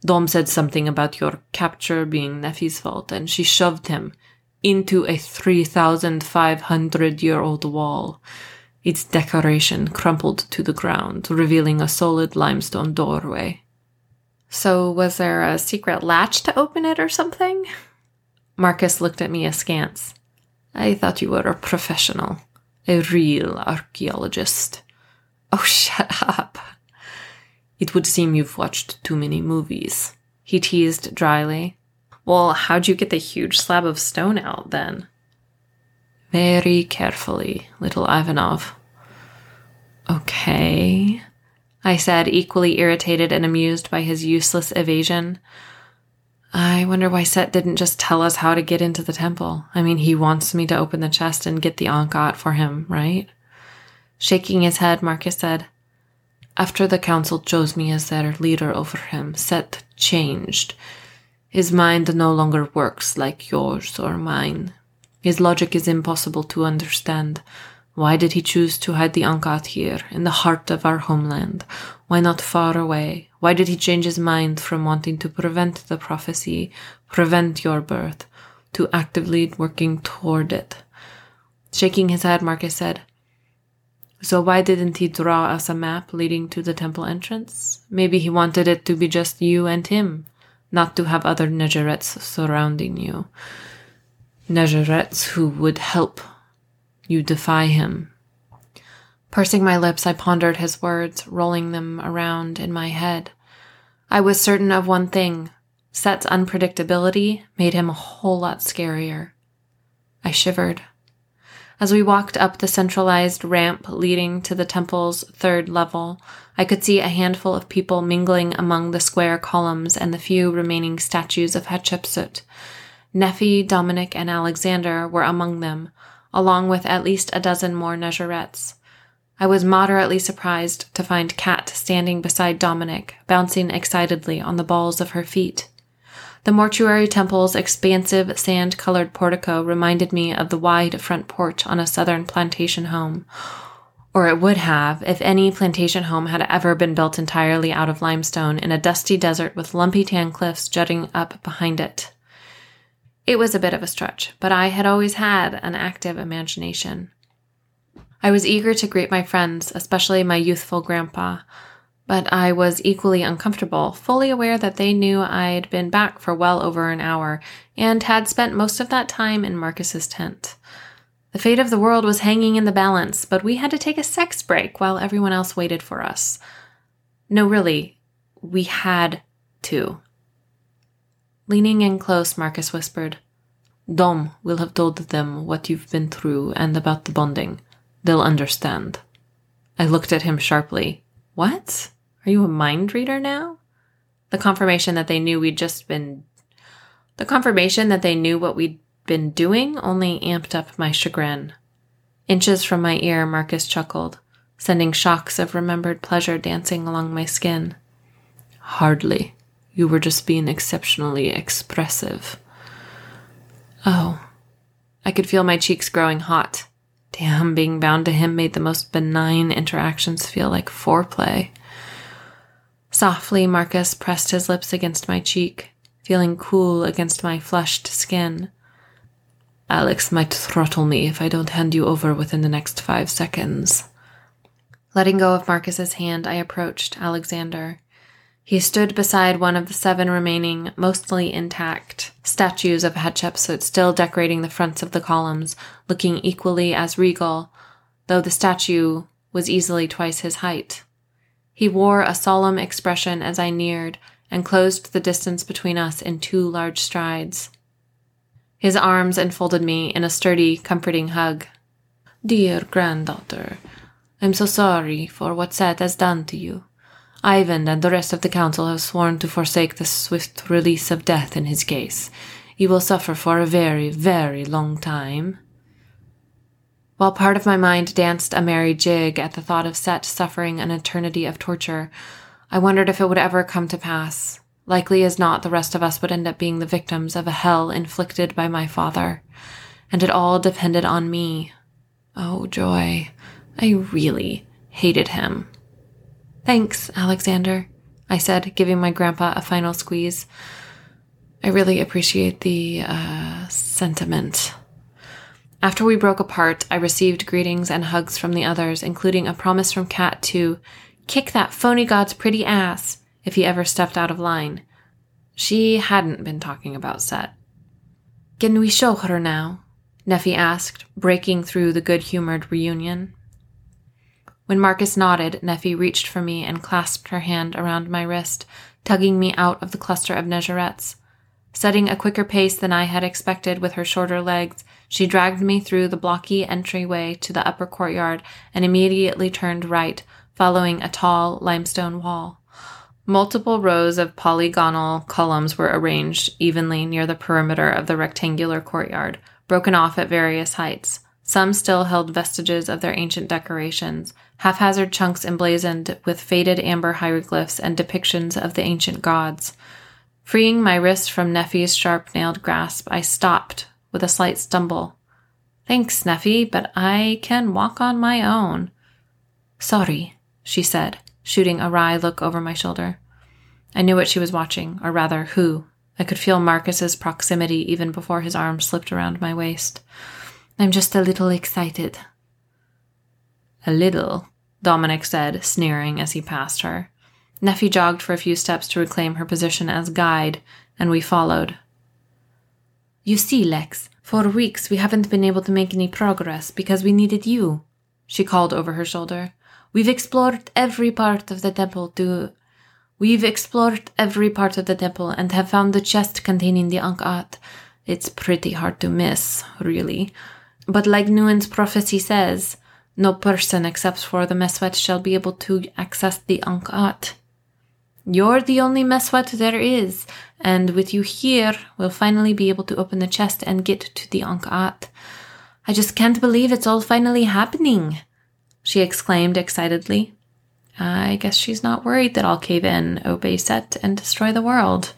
Dom said something about your capture being Nephi's fault, and she shoved him into a 3,500 year old wall. Its decoration crumpled to the ground, revealing a solid limestone doorway. So, was there a secret latch to open it or something? Marcus looked at me askance. I thought you were a professional, a real archaeologist. Oh, shut up. It would seem you've watched too many movies, he teased dryly. Well, how'd you get the huge slab of stone out then? Very carefully, little Ivanov. Okay, I said, equally irritated and amused by his useless evasion. I wonder why Set didn't just tell us how to get into the temple. I mean, he wants me to open the chest and get the Ankh-At for him, right? Shaking his head, Marcus said, After the council chose me as their leader over him, Set changed. His mind no longer works like yours or mine. His logic is impossible to understand. Why did he choose to hide the Ankh-At here, in the heart of our homeland? Why not far away? Why did he change his mind from wanting to prevent the prophecy, prevent your birth, to actively working toward it? Shaking his head, Marcus said, So why didn't he draw us a map leading to the temple entrance? Maybe he wanted it to be just you and him, not to have other Nejerets surrounding you. Nejerets who would help you defy him. Pursing my lips, I pondered his words, rolling them around in my head. I was certain of one thing Set's unpredictability made him a whole lot scarier. I shivered. As we walked up the centralized ramp leading to the temple's third level, I could see a handful of people mingling among the square columns and the few remaining statues of Hatshepsut. Nephi, Dominic, and Alexander were among them, along with at least a dozen more Nejerets. I was moderately surprised to find Kat standing beside Dominic, bouncing excitedly on the balls of her feet. The mortuary temple's expansive sand colored portico reminded me of the wide front porch on a southern plantation home. Or it would have if any plantation home had ever been built entirely out of limestone in a dusty desert with lumpy tan cliffs jutting up behind it. It was a bit of a stretch, but I had always had an active imagination. I was eager to greet my friends, especially my youthful grandpa, but I was equally uncomfortable, fully aware that they knew I'd been back for well over an hour and had spent most of that time in Marcus's tent. The fate of the world was hanging in the balance, but we had to take a sex break while everyone else waited for us. No, really, we had to. Leaning in close, Marcus whispered, Dom will have told them what you've been through and about the bonding. They'll understand. I looked at him sharply. What? Are you a mind reader now? The confirmation that they knew we'd just been. The confirmation that they knew what we'd been doing only amped up my chagrin. Inches from my ear, Marcus chuckled, sending shocks of remembered pleasure dancing along my skin. Hardly. You were just being exceptionally expressive. Oh. I could feel my cheeks growing hot. Damn, being bound to him made the most benign interactions feel like foreplay. Softly, Marcus pressed his lips against my cheek, feeling cool against my flushed skin. Alex might throttle me if I don't hand you over within the next five seconds. Letting go of Marcus's hand, I approached Alexander. He stood beside one of the seven remaining, mostly intact, statues of Hatshepsut still decorating the fronts of the columns, looking equally as regal, though the statue was easily twice his height. He wore a solemn expression as I neared and closed the distance between us in two large strides. His arms enfolded me in a sturdy, comforting hug. Dear granddaughter, I'm so sorry for what Set has done to you. Ivan and the rest of the council have sworn to forsake the swift release of death in his case. He will suffer for a very, very long time. While part of my mind danced a merry jig at the thought of Set suffering an eternity of torture, I wondered if it would ever come to pass. Likely as not, the rest of us would end up being the victims of a hell inflicted by my father. And it all depended on me. Oh, joy. I really hated him. Thanks, Alexander, I said, giving my grandpa a final squeeze. I really appreciate the uh, sentiment. After we broke apart, I received greetings and hugs from the others, including a promise from Kat to kick that phony god's pretty ass if he ever stepped out of line. She hadn't been talking about Set. Can we show her now? Nephi asked, breaking through the good humored reunion. When Marcus nodded, Nephi reached for me and clasped her hand around my wrist, tugging me out of the cluster of Nejerets. Setting a quicker pace than I had expected with her shorter legs, she dragged me through the blocky entryway to the upper courtyard and immediately turned right, following a tall limestone wall. Multiple rows of polygonal columns were arranged evenly near the perimeter of the rectangular courtyard, broken off at various heights. Some still held vestiges of their ancient decorations, haphazard chunks emblazoned with faded amber hieroglyphs and depictions of the ancient gods. Freeing my wrist from Neffy's sharp nailed grasp, I stopped with a slight stumble. Thanks, Neffy, but I can walk on my own. Sorry, she said, shooting a wry look over my shoulder. I knew what she was watching, or rather, who. I could feel Marcus's proximity even before his arm slipped around my waist. I'm just a little excited. A little, Dominic said, sneering as he passed her. Neffy jogged for a few steps to reclaim her position as guide, and we followed. You see, Lex, for weeks we haven't been able to make any progress because we needed you, she called over her shoulder. We've explored every part of the temple to. We've explored every part of the temple and have found the chest containing the Ankh-At. It's pretty hard to miss, really. But like Nuen's prophecy says, no person except for the Meswet shall be able to access the Ankh-At. You're the only Meswet there is, and with you here, we'll finally be able to open the chest and get to the Ankh-At. I just can't believe it's all finally happening, she exclaimed excitedly. I guess she's not worried that I'll cave in, obey Set, and destroy the world.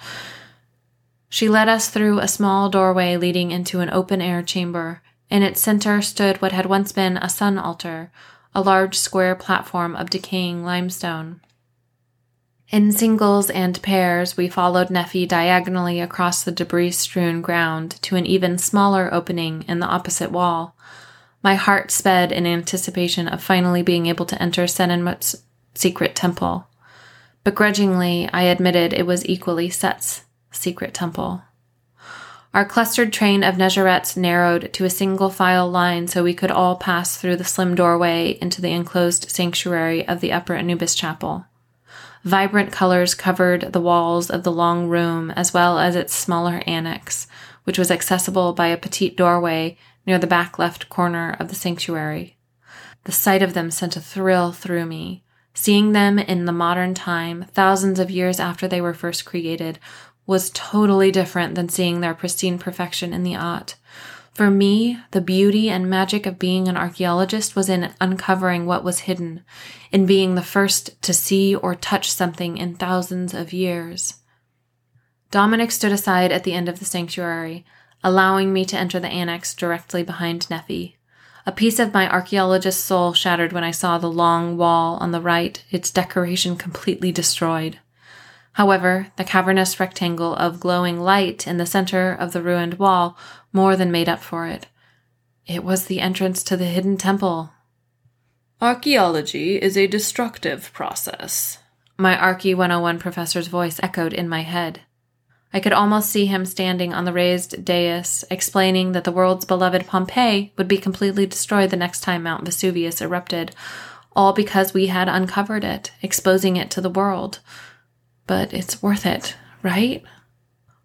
She led us through a small doorway leading into an open air chamber. In its center stood what had once been a sun altar, a large square platform of decaying limestone. In singles and pairs, we followed Neffy diagonally across the debris strewn ground to an even smaller opening in the opposite wall. My heart sped in anticipation of finally being able to enter Senenmut's secret temple. Begrudgingly, I admitted it was equally Set's secret temple. Our clustered train of Nejerets narrowed to a single file line so we could all pass through the slim doorway into the enclosed sanctuary of the Upper Anubis Chapel. Vibrant colors covered the walls of the long room as well as its smaller annex, which was accessible by a petite doorway near the back left corner of the sanctuary. The sight of them sent a thrill through me. Seeing them in the modern time, thousands of years after they were first created, was totally different than seeing their pristine perfection in the At. For me, the beauty and magic of being an archaeologist was in uncovering what was hidden, in being the first to see or touch something in thousands of years. Dominic stood aside at the end of the sanctuary, allowing me to enter the annex directly behind Nephi. A piece of my archaeologist's soul shattered when I saw the long wall on the right, its decoration completely destroyed. However, the cavernous rectangle of glowing light in the center of the ruined wall more than made up for it. It was the entrance to the hidden temple. Archaeology is a destructive process. My Archie 101 professor's voice echoed in my head. I could almost see him standing on the raised dais, explaining that the world's beloved Pompeii would be completely destroyed the next time Mount Vesuvius erupted, all because we had uncovered it, exposing it to the world but it's worth it, right?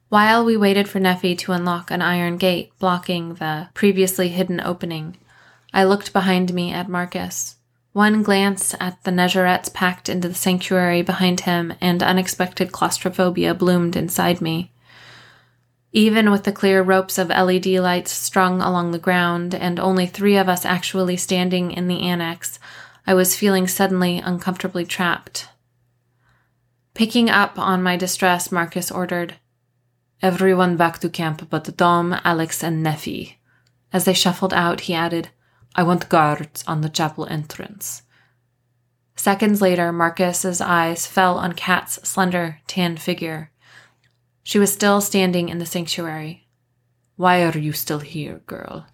While we waited for Neffy to unlock an iron gate blocking the previously hidden opening, I looked behind me at Marcus. One glance at the Nejerets packed into the sanctuary behind him, and unexpected claustrophobia bloomed inside me. Even with the clear ropes of LED lights strung along the ground, and only three of us actually standing in the annex, I was feeling suddenly uncomfortably trapped. Picking up on my distress, Marcus ordered, Everyone back to camp but Dom, Alex, and Neffy. As they shuffled out, he added, I want guards on the chapel entrance. Seconds later, Marcus's eyes fell on Kat's slender, tan figure. She was still standing in the sanctuary. Why are you still here, girl?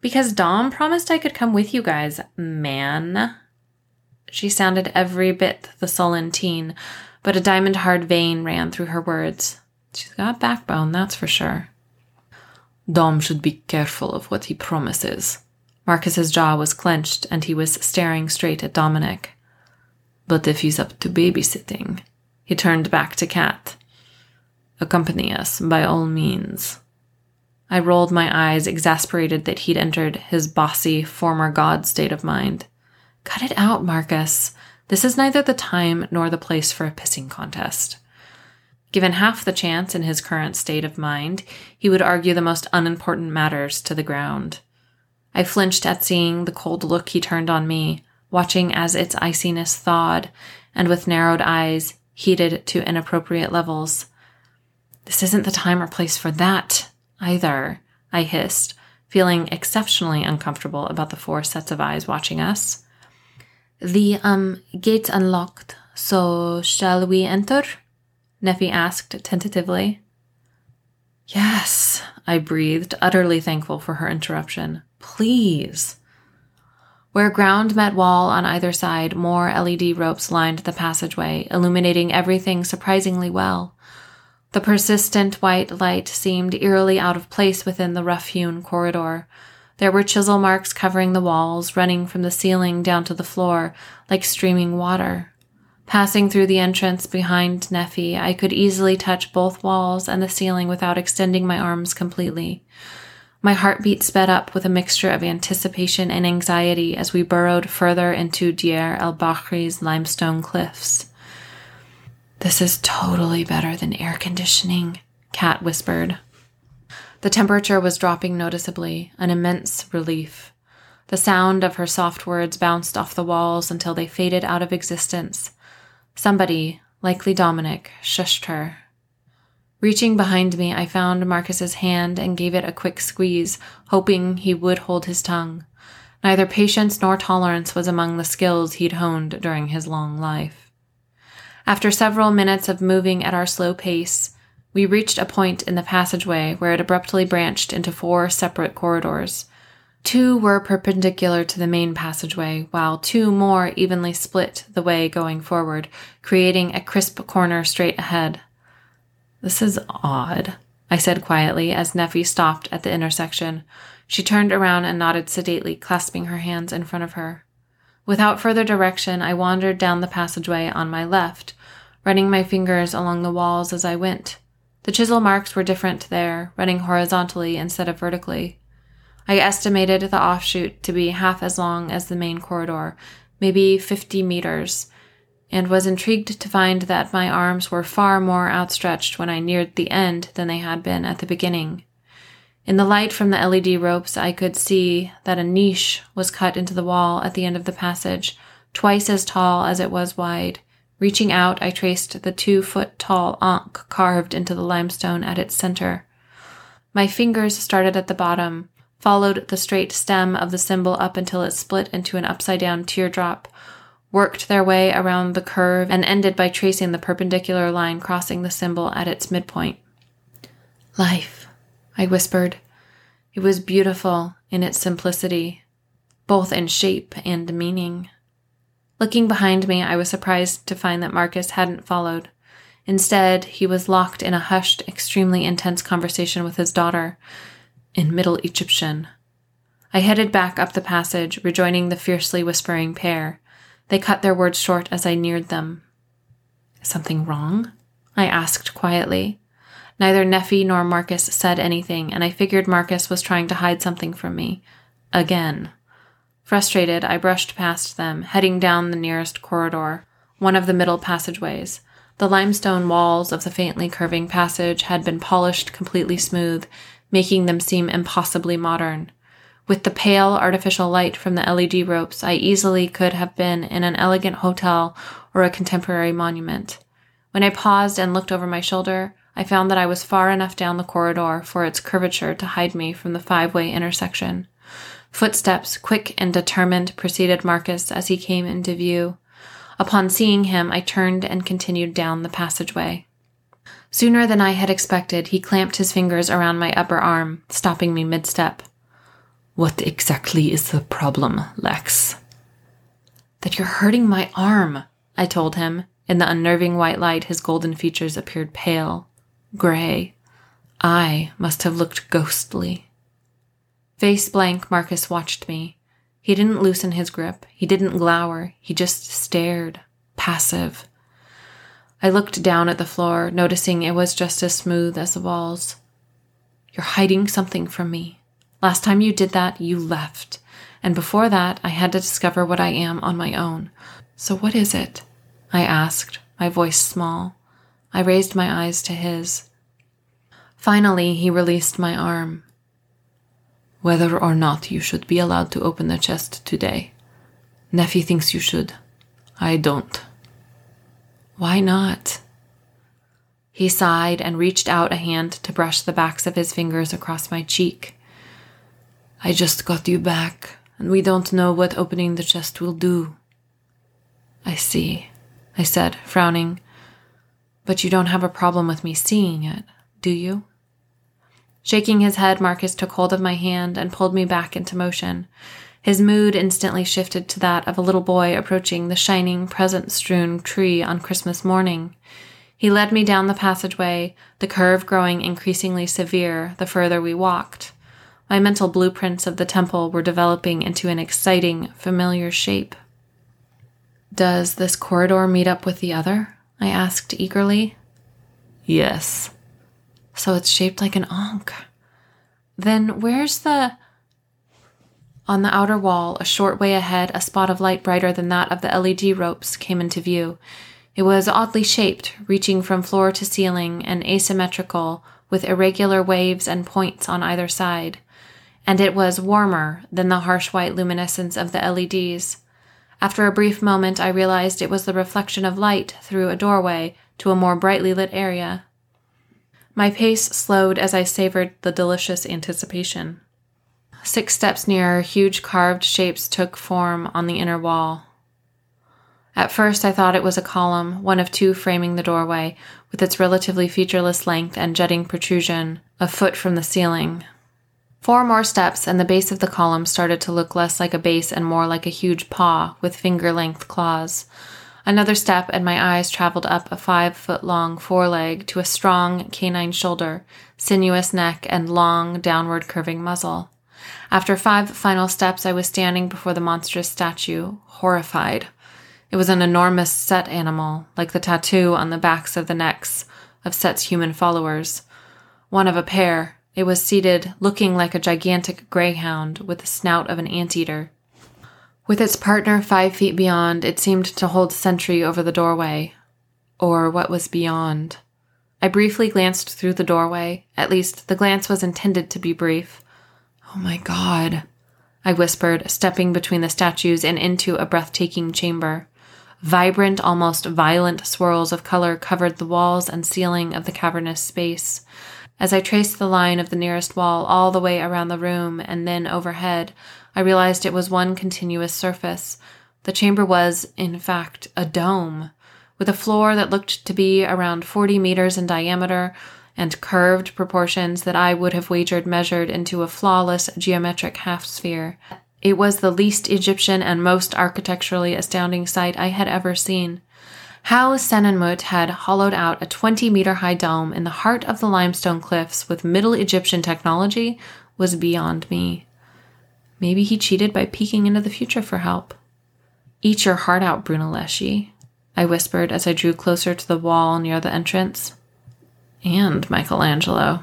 Because Dom promised I could come with you guys, man. She sounded every bit the sullen teen, but a diamond hard vein ran through her words. She's got backbone, that's for sure. Dom should be careful of what he promises. Marcus's jaw was clenched and he was staring straight at Dominic. But if he's up to babysitting, he turned back to Kat. Accompany us, by all means. I rolled my eyes, exasperated that he'd entered his bossy, former god state of mind. Cut it out, Marcus. This is neither the time nor the place for a pissing contest. Given half the chance in his current state of mind, he would argue the most unimportant matters to the ground. I flinched at seeing the cold look he turned on me, watching as its iciness thawed, and with narrowed eyes, heated to inappropriate levels. This isn't the time or place for that, either, I hissed, feeling exceptionally uncomfortable about the four sets of eyes watching us. The, um, gate's unlocked, so shall we enter? Neffy asked tentatively. Yes, I breathed, utterly thankful for her interruption. Please. Where ground met wall on either side, more LED ropes lined the passageway, illuminating everything surprisingly well. The persistent white light seemed eerily out of place within the rough hewn corridor. There were chisel marks covering the walls, running from the ceiling down to the floor, like streaming water. Passing through the entrance behind Neffy, I could easily touch both walls and the ceiling without extending my arms completely. My heartbeat sped up with a mixture of anticipation and anxiety as we burrowed further into Deir el Bahri's limestone cliffs. This is totally better than air conditioning, Kat whispered. The temperature was dropping noticeably, an immense relief. The sound of her soft words bounced off the walls until they faded out of existence. Somebody, likely Dominic, shushed her. Reaching behind me, I found Marcus's hand and gave it a quick squeeze, hoping he would hold his tongue. Neither patience nor tolerance was among the skills he'd honed during his long life. After several minutes of moving at our slow pace, we reached a point in the passageway where it abruptly branched into four separate corridors. Two were perpendicular to the main passageway, while two more evenly split the way going forward, creating a crisp corner straight ahead. This is odd, I said quietly as Neffy stopped at the intersection. She turned around and nodded sedately, clasping her hands in front of her. Without further direction, I wandered down the passageway on my left, running my fingers along the walls as I went. The chisel marks were different there, running horizontally instead of vertically. I estimated the offshoot to be half as long as the main corridor, maybe 50 meters, and was intrigued to find that my arms were far more outstretched when I neared the end than they had been at the beginning. In the light from the LED ropes, I could see that a niche was cut into the wall at the end of the passage, twice as tall as it was wide. Reaching out, I traced the two foot tall ankh carved into the limestone at its center. My fingers started at the bottom, followed the straight stem of the symbol up until it split into an upside down teardrop, worked their way around the curve, and ended by tracing the perpendicular line crossing the symbol at its midpoint. Life, I whispered. It was beautiful in its simplicity, both in shape and meaning. Looking behind me, I was surprised to find that Marcus hadn't followed. Instead, he was locked in a hushed, extremely intense conversation with his daughter in Middle Egyptian. I headed back up the passage, rejoining the fiercely whispering pair. They cut their words short as I neared them. Something wrong? I asked quietly. Neither Neffy nor Marcus said anything, and I figured Marcus was trying to hide something from me. Again. Frustrated, I brushed past them, heading down the nearest corridor, one of the middle passageways. The limestone walls of the faintly curving passage had been polished completely smooth, making them seem impossibly modern. With the pale artificial light from the LED ropes, I easily could have been in an elegant hotel or a contemporary monument. When I paused and looked over my shoulder, I found that I was far enough down the corridor for its curvature to hide me from the five way intersection. Footsteps, quick and determined, preceded Marcus as he came into view. Upon seeing him, I turned and continued down the passageway. Sooner than I had expected, he clamped his fingers around my upper arm, stopping me mid step. What exactly is the problem, Lex? That you're hurting my arm, I told him. In the unnerving white light, his golden features appeared pale, gray. I must have looked ghostly. Face blank, Marcus watched me. He didn't loosen his grip. He didn't glower. He just stared, passive. I looked down at the floor, noticing it was just as smooth as the walls. You're hiding something from me. Last time you did that, you left. And before that, I had to discover what I am on my own. So what is it? I asked, my voice small. I raised my eyes to his. Finally, he released my arm. Whether or not you should be allowed to open the chest today. Nephi thinks you should. I don't. Why not? He sighed and reached out a hand to brush the backs of his fingers across my cheek. I just got you back, and we don't know what opening the chest will do. I see, I said, frowning. But you don't have a problem with me seeing it, do you? Shaking his head, Marcus took hold of my hand and pulled me back into motion. His mood instantly shifted to that of a little boy approaching the shining, present strewn tree on Christmas morning. He led me down the passageway, the curve growing increasingly severe the further we walked. My mental blueprints of the temple were developing into an exciting, familiar shape. Does this corridor meet up with the other? I asked eagerly. Yes. So it's shaped like an ankh. Then where's the. On the outer wall, a short way ahead, a spot of light brighter than that of the LED ropes came into view. It was oddly shaped, reaching from floor to ceiling and asymmetrical, with irregular waves and points on either side. And it was warmer than the harsh white luminescence of the LEDs. After a brief moment, I realized it was the reflection of light through a doorway to a more brightly lit area. My pace slowed as I savored the delicious anticipation. Six steps nearer, huge carved shapes took form on the inner wall. At first, I thought it was a column, one of two framing the doorway, with its relatively featureless length and jutting protrusion a foot from the ceiling. Four more steps, and the base of the column started to look less like a base and more like a huge paw with finger length claws. Another step, and my eyes traveled up a five foot long foreleg to a strong canine shoulder, sinuous neck, and long, downward curving muzzle. After five final steps, I was standing before the monstrous statue, horrified. It was an enormous Set animal, like the tattoo on the backs of the necks of Set's human followers. One of a pair, it was seated, looking like a gigantic greyhound with the snout of an anteater. With its partner five feet beyond, it seemed to hold sentry over the doorway. Or what was beyond. I briefly glanced through the doorway. At least, the glance was intended to be brief. Oh my god, I whispered, stepping between the statues and into a breathtaking chamber. Vibrant, almost violent swirls of color covered the walls and ceiling of the cavernous space. As I traced the line of the nearest wall all the way around the room and then overhead, I realized it was one continuous surface. The chamber was, in fact, a dome, with a floor that looked to be around 40 meters in diameter, and curved proportions that I would have wagered measured into a flawless geometric half sphere. It was the least Egyptian and most architecturally astounding sight I had ever seen. How Senenmut had hollowed out a 20 meter high dome in the heart of the limestone cliffs with Middle Egyptian technology was beyond me. Maybe he cheated by peeking into the future for help. Eat your heart out, Brunelleschi, I whispered as I drew closer to the wall near the entrance. And Michelangelo,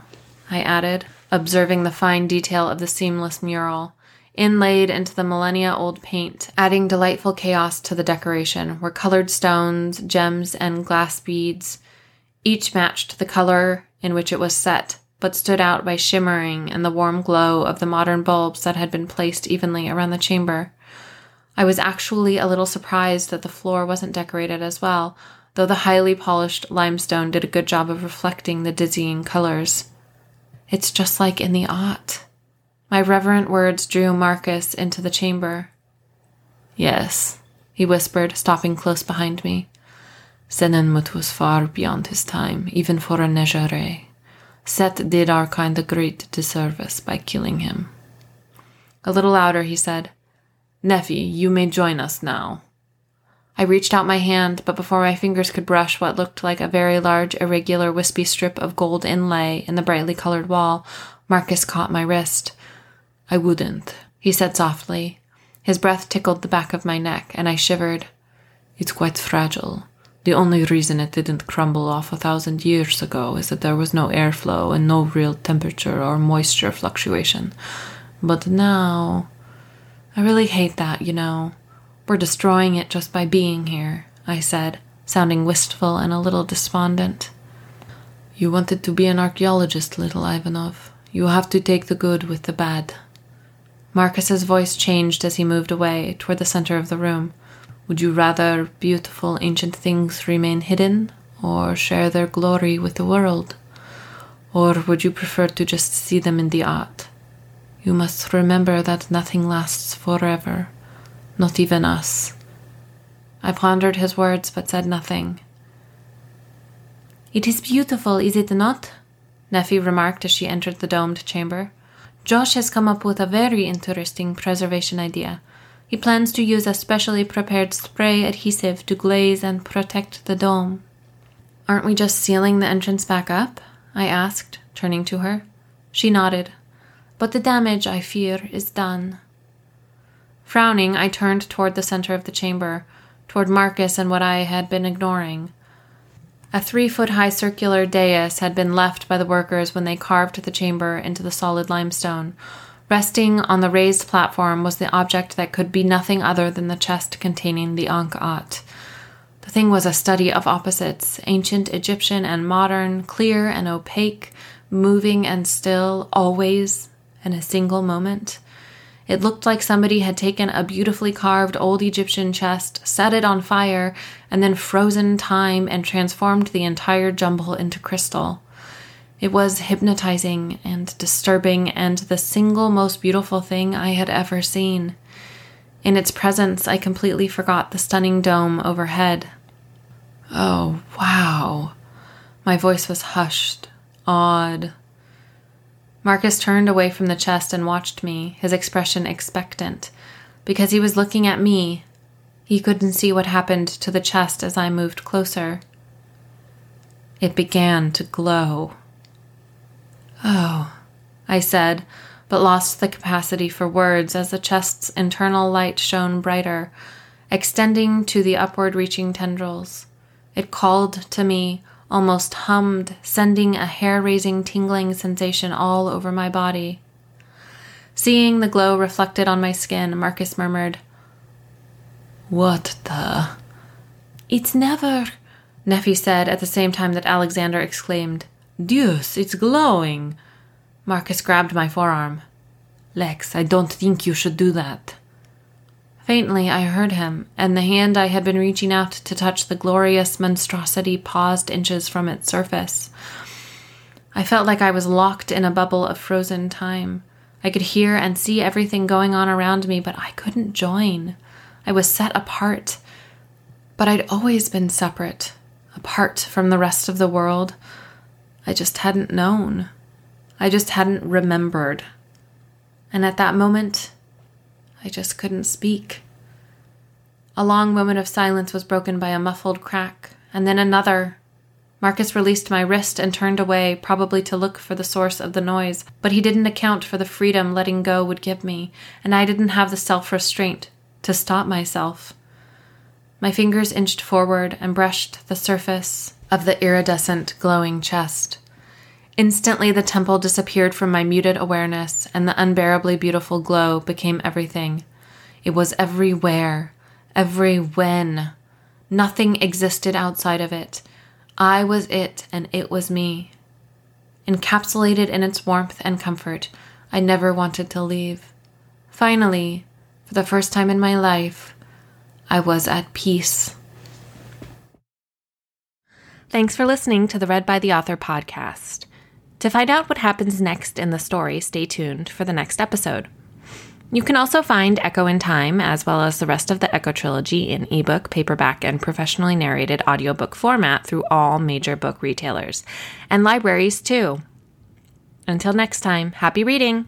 I added, observing the fine detail of the seamless mural, inlaid into the millennia old paint, adding delightful chaos to the decoration, were colored stones, gems, and glass beads. Each matched the color in which it was set, but stood out by shimmering in the warm glow of the modern bulbs that had been placed evenly around the chamber. I was actually a little surprised that the floor wasn't decorated as well, though the highly polished limestone did a good job of reflecting the dizzying colors. It's just like in the At. My reverent words drew Marcus into the chamber. Yes, he whispered, stopping close behind me. Senenmut was far beyond his time, even for a Nejeret. Set did our kind a great disservice by killing him. A little louder, he said, Nephi, you may join us now. I reached out my hand, but before my fingers could brush what looked like a very large, irregular, wispy strip of gold inlay in the brightly colored wall, Marcus caught my wrist. I wouldn't, he said softly. His breath tickled the back of my neck, and I shivered. It's quite fragile. The only reason it didn't crumble off a thousand years ago is that there was no airflow and no real temperature or moisture fluctuation. But now. I really hate that, you know. We're destroying it just by being here, I said, sounding wistful and a little despondent. You wanted to be an archaeologist, little Ivanov. You have to take the good with the bad. Marcus's voice changed as he moved away toward the center of the room. Would you rather beautiful ancient things remain hidden or share their glory with the world? Or would you prefer to just see them in the At? You must remember that nothing lasts forever, not even us. I pondered his words but said nothing. It is beautiful, is it not? Neffy remarked as she entered the domed chamber. Josh has come up with a very interesting preservation idea. He plans to use a specially prepared spray adhesive to glaze and protect the dome. Aren't we just sealing the entrance back up? I asked, turning to her. She nodded. But the damage, I fear, is done. Frowning, I turned toward the center of the chamber, toward Marcus and what I had been ignoring. A three foot high circular dais had been left by the workers when they carved the chamber into the solid limestone, Resting on the raised platform was the object that could be nothing other than the chest containing the Ankh-At. The thing was a study of opposites, ancient Egyptian and modern, clear and opaque, moving and still, always, in a single moment. It looked like somebody had taken a beautifully carved old Egyptian chest, set it on fire, and then frozen time and transformed the entire jumble into crystal. It was hypnotizing and disturbing and the single most beautiful thing I had ever seen. In its presence, I completely forgot the stunning dome overhead. Oh, wow. My voice was hushed, awed. Marcus turned away from the chest and watched me, his expression expectant. Because he was looking at me, he couldn't see what happened to the chest as I moved closer. It began to glow. Oh, I said, but lost the capacity for words as the chest's internal light shone brighter, extending to the upward reaching tendrils. It called to me, almost hummed, sending a hair raising tingling sensation all over my body. Seeing the glow reflected on my skin, Marcus murmured, What the? It's never, Neffy said at the same time that Alexander exclaimed, Deuce, it's glowing. Marcus grabbed my forearm. Lex, I don't think you should do that. Faintly, I heard him, and the hand I had been reaching out to touch the glorious monstrosity paused inches from its surface. I felt like I was locked in a bubble of frozen time. I could hear and see everything going on around me, but I couldn't join. I was set apart. But I'd always been separate, apart from the rest of the world. I just hadn't known. I just hadn't remembered. And at that moment, I just couldn't speak. A long moment of silence was broken by a muffled crack, and then another. Marcus released my wrist and turned away, probably to look for the source of the noise, but he didn't account for the freedom letting go would give me, and I didn't have the self restraint to stop myself. My fingers inched forward and brushed the surface of the iridescent, glowing chest. Instantly, the temple disappeared from my muted awareness, and the unbearably beautiful glow became everything. It was everywhere, every when. Nothing existed outside of it. I was it, and it was me. Encapsulated in its warmth and comfort, I never wanted to leave. Finally, for the first time in my life, I was at peace. Thanks for listening to the Read by the Author podcast. To find out what happens next in the story, stay tuned for the next episode. You can also find Echo in Time, as well as the rest of the Echo trilogy, in ebook, paperback, and professionally narrated audiobook format through all major book retailers and libraries, too. Until next time, happy reading!